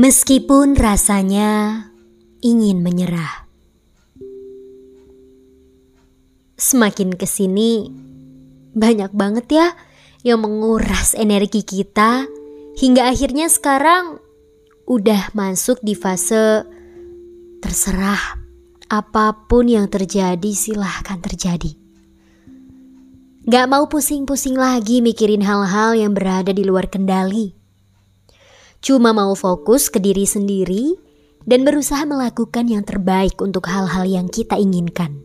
Meskipun rasanya ingin menyerah. Semakin ke sini, banyak banget ya yang menguras energi kita hingga akhirnya sekarang udah masuk di fase terserah apa pun yang terjadi silahkan terjadi. Gak mau pusing-pusing lagi mikirin hal-hal yang berada di luar kendali. Cuma mau fokus ke diri sendiri dan berusaha melakukan yang terbaik untuk hal-hal yang kita inginkan.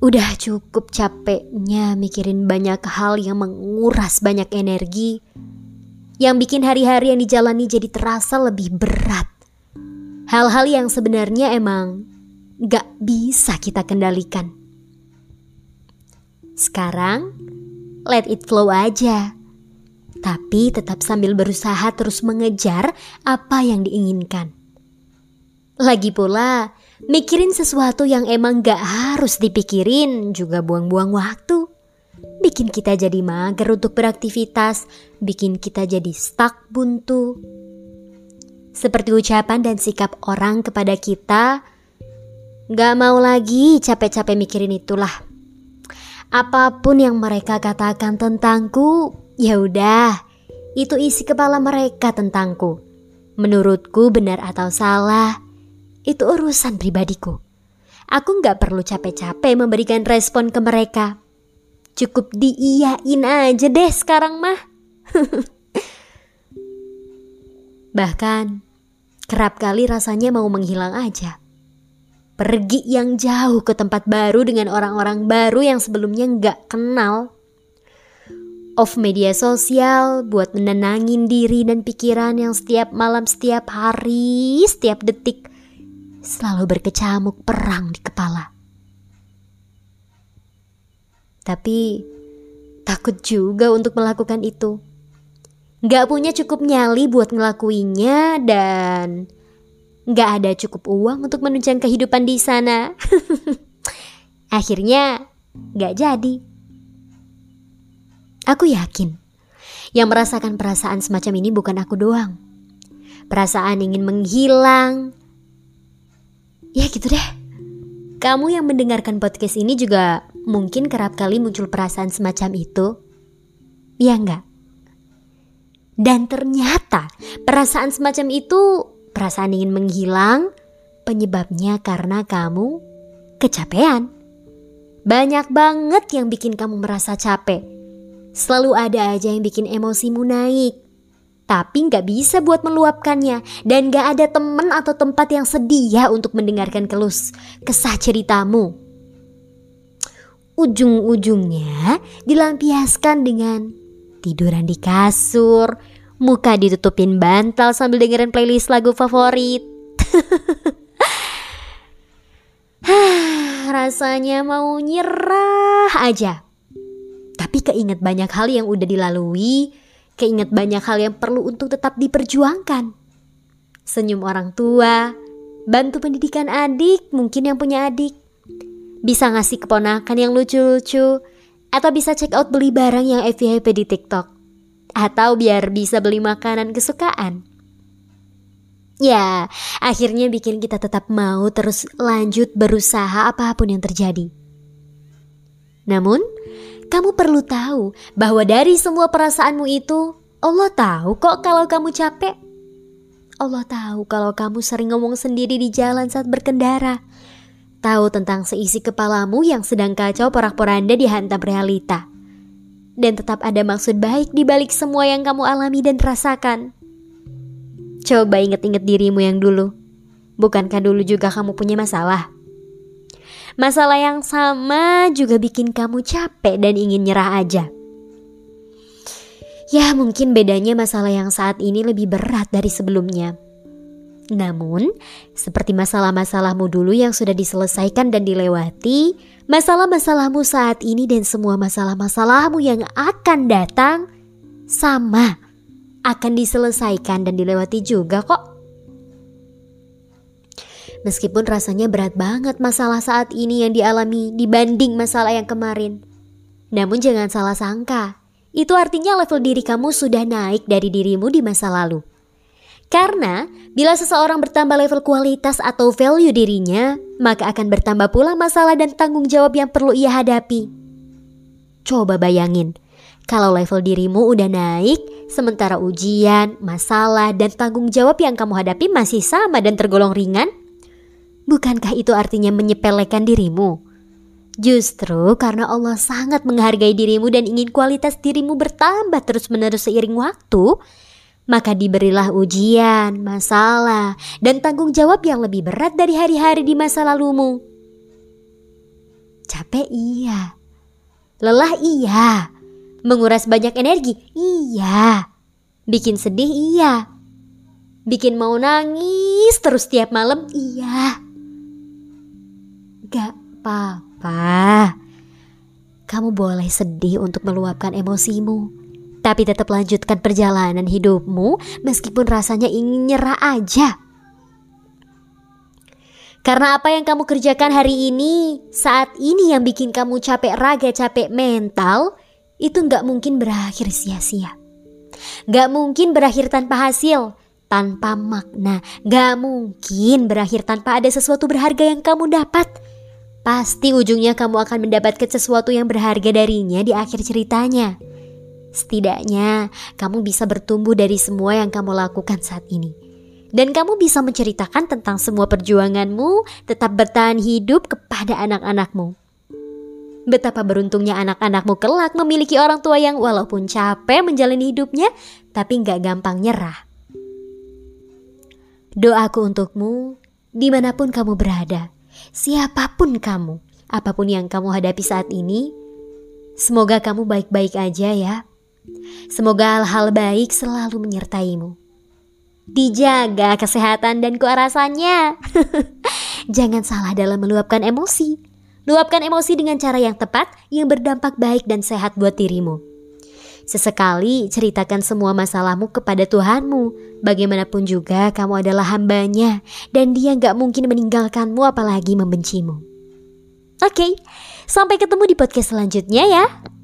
Udah cukup capeknya mikirin banyak hal yang menguras banyak energi, yang bikin hari-hari yang dijalani jadi terasa lebih berat. Hal-hal yang sebenarnya emang gak bisa kita kendalikan. Sekarang, let it flow aja. Tapi tetap sambil berusaha terus mengejar apa yang diinginkan. Lagi pula, Mikirin sesuatu yang emang gak harus dipikirin juga buang-buang waktu. Bikin kita jadi mager untuk beraktivitas, bikin kita jadi stuck buntu. Seperti ucapan dan sikap orang kepada kita, gak mau lagi capek-capek mikirin itulah. Apa pun yang mereka katakan tentangku, ya udah, itu isi kepala mereka tentangku. Menurutku benar atau salah, itu urusan pribadiku. Aku nggak perlu capek-capek memberikan respon ke mereka. Cukup diiyain aja deh sekarang mah. Bahkan, kerap kali rasanya mau menghilang aja. Pergi yang jauh ke tempat baru dengan orang-orang baru yang sebelumnya nggak kenal. Off media sosial buat menenangin diri dan pikiran yang setiap malam, setiap hari, setiap detik selalu berkecamuk perang di kepala. Tapi takut juga untuk melakukan itu. Gak punya cukup nyali buat ngelakuinnya dan gak ada cukup uang untuk menunjang kehidupan di sana. Akhirnya gak jadi. Aku yakin yang merasakan perasaan semacam ini bukan aku doang. Perasaan ingin menghilang, Ya gitu deh. Kamu yang mendengarkan podcast ini juga mungkin kerap kali muncul perasaan semacam itu. Ya enggak? Dan ternyata perasaan semacam itu, perasaan ingin menghilang, penyebabnya karena kamu kecapean. Banyak banget yang bikin kamu merasa capek. Selalu ada aja yang bikin emosimu naik tapi nggak bisa buat meluapkannya dan nggak ada teman atau tempat yang sedia untuk mendengarkan kelus kesah ceritamu. Ujung-ujungnya dilampiaskan dengan tiduran di kasur, muka ditutupin bantal sambil dengerin playlist lagu favorit. Rasanya mau nyerah aja. Tapi keinget banyak hal yang udah dilalui, Keinget banyak hal yang perlu untuk tetap diperjuangkan. Senyum orang tua, bantu pendidikan adik mungkin yang punya adik. Bisa ngasih keponakan yang lucu-lucu, atau bisa check out beli barang yang FYP di TikTok. Atau biar bisa beli makanan kesukaan. Ya, akhirnya bikin kita tetap mau terus lanjut berusaha apa pun yang terjadi. Namun, kamu perlu tahu bahwa dari semua perasaanmu itu, Allah tahu kok kalau kamu capek. Allah tahu kalau kamu sering ngomong sendiri di jalan saat berkendara. Tahu tentang seisi kepalamu yang sedang kacau porak-poranda dihantam realita. Dan tetap ada maksud baik di balik semua yang kamu alami dan rasakan. Coba inget-inget dirimu yang dulu. Bukankah dulu juga kamu punya masalah? Masalah yang sama juga bikin kamu capek dan ingin nyerah aja. Ya, mungkin bedanya masalah yang saat ini lebih berat dari sebelumnya. Namun, seperti masalah-masalahmu dulu yang sudah diselesaikan dan dilewati, masalah-masalahmu saat ini dan semua masalah-masalahmu yang akan datang sama akan diselesaikan dan dilewati juga kok. Meskipun rasanya berat banget masalah saat ini yang dialami dibanding masalah yang kemarin. Namun jangan salah sangka, itu artinya level diri kamu sudah naik dari dirimu di masa lalu. Karena bila seseorang bertambah level kualitas atau value dirinya, maka akan bertambah pula masalah dan tanggung jawab yang perlu ia hadapi. Coba bayangin, kalau level dirimu udah naik, sementara ujian, masalah, dan tanggung jawab yang kamu hadapi masih sama dan tergolong ringan, bukankah itu artinya menyepelekan dirimu? Justru karena Allah sangat menghargai dirimu dan ingin kualitas dirimu bertambah terus-menerus seiring waktu, maka diberilah ujian, masalah, dan tanggung jawab yang lebih berat dari hari-hari di masa lalumu. Capek iya, lelah iya, menguras banyak energi iya, bikin sedih iya, bikin mau nangis terus tiap malam iya. Gak apa-apa, kamu boleh sedih untuk meluapkan emosimu tapi tetap lanjutkan perjalanan hidupmu meskipun rasanya ingin nyerah aja. Karena apa yang kamu kerjakan hari ini, saat ini yang bikin kamu capek raga, capek mental, itu nggak mungkin berakhir sia-sia. Gak mungkin berakhir tanpa hasil, tanpa makna. Gak mungkin berakhir tanpa ada sesuatu berharga yang kamu dapat. Pasti ujungnya kamu akan mendapatkan sesuatu yang berharga darinya di akhir ceritanya. Setidaknya kamu bisa bertumbuh dari semua yang kamu lakukan saat ini. Dan kamu bisa menceritakan tentang semua perjuanganmu tetap bertahan hidup kepada anak-anakmu. Betapa beruntungnya anak-anakmu kelak memiliki orang tua yang walaupun capek menjalani hidupnya, tapi nggak gampang nyerah. Doaku untukmu, di mana pun kamu berada, siapa pun kamu, apa pun yang kamu hadapi saat ini, semoga kamu baik-baik aja ya. Semoga hal-hal baik selalu menyertaimu. Dijaga kesehatan dan kearasannya. Jangan salah dalam meluapkan emosi. Luapkan emosi dengan cara yang tepat yang berdampak baik dan sehat buat dirimu. Sesekali ceritakan semua masalahmu kepada Tuhanmu. Bagaimanapun juga kamu adalah hambanya dan dia gak mungkin meninggalkanmu apalagi membencimu. Oke, sampai ketemu di podcast selanjutnya ya.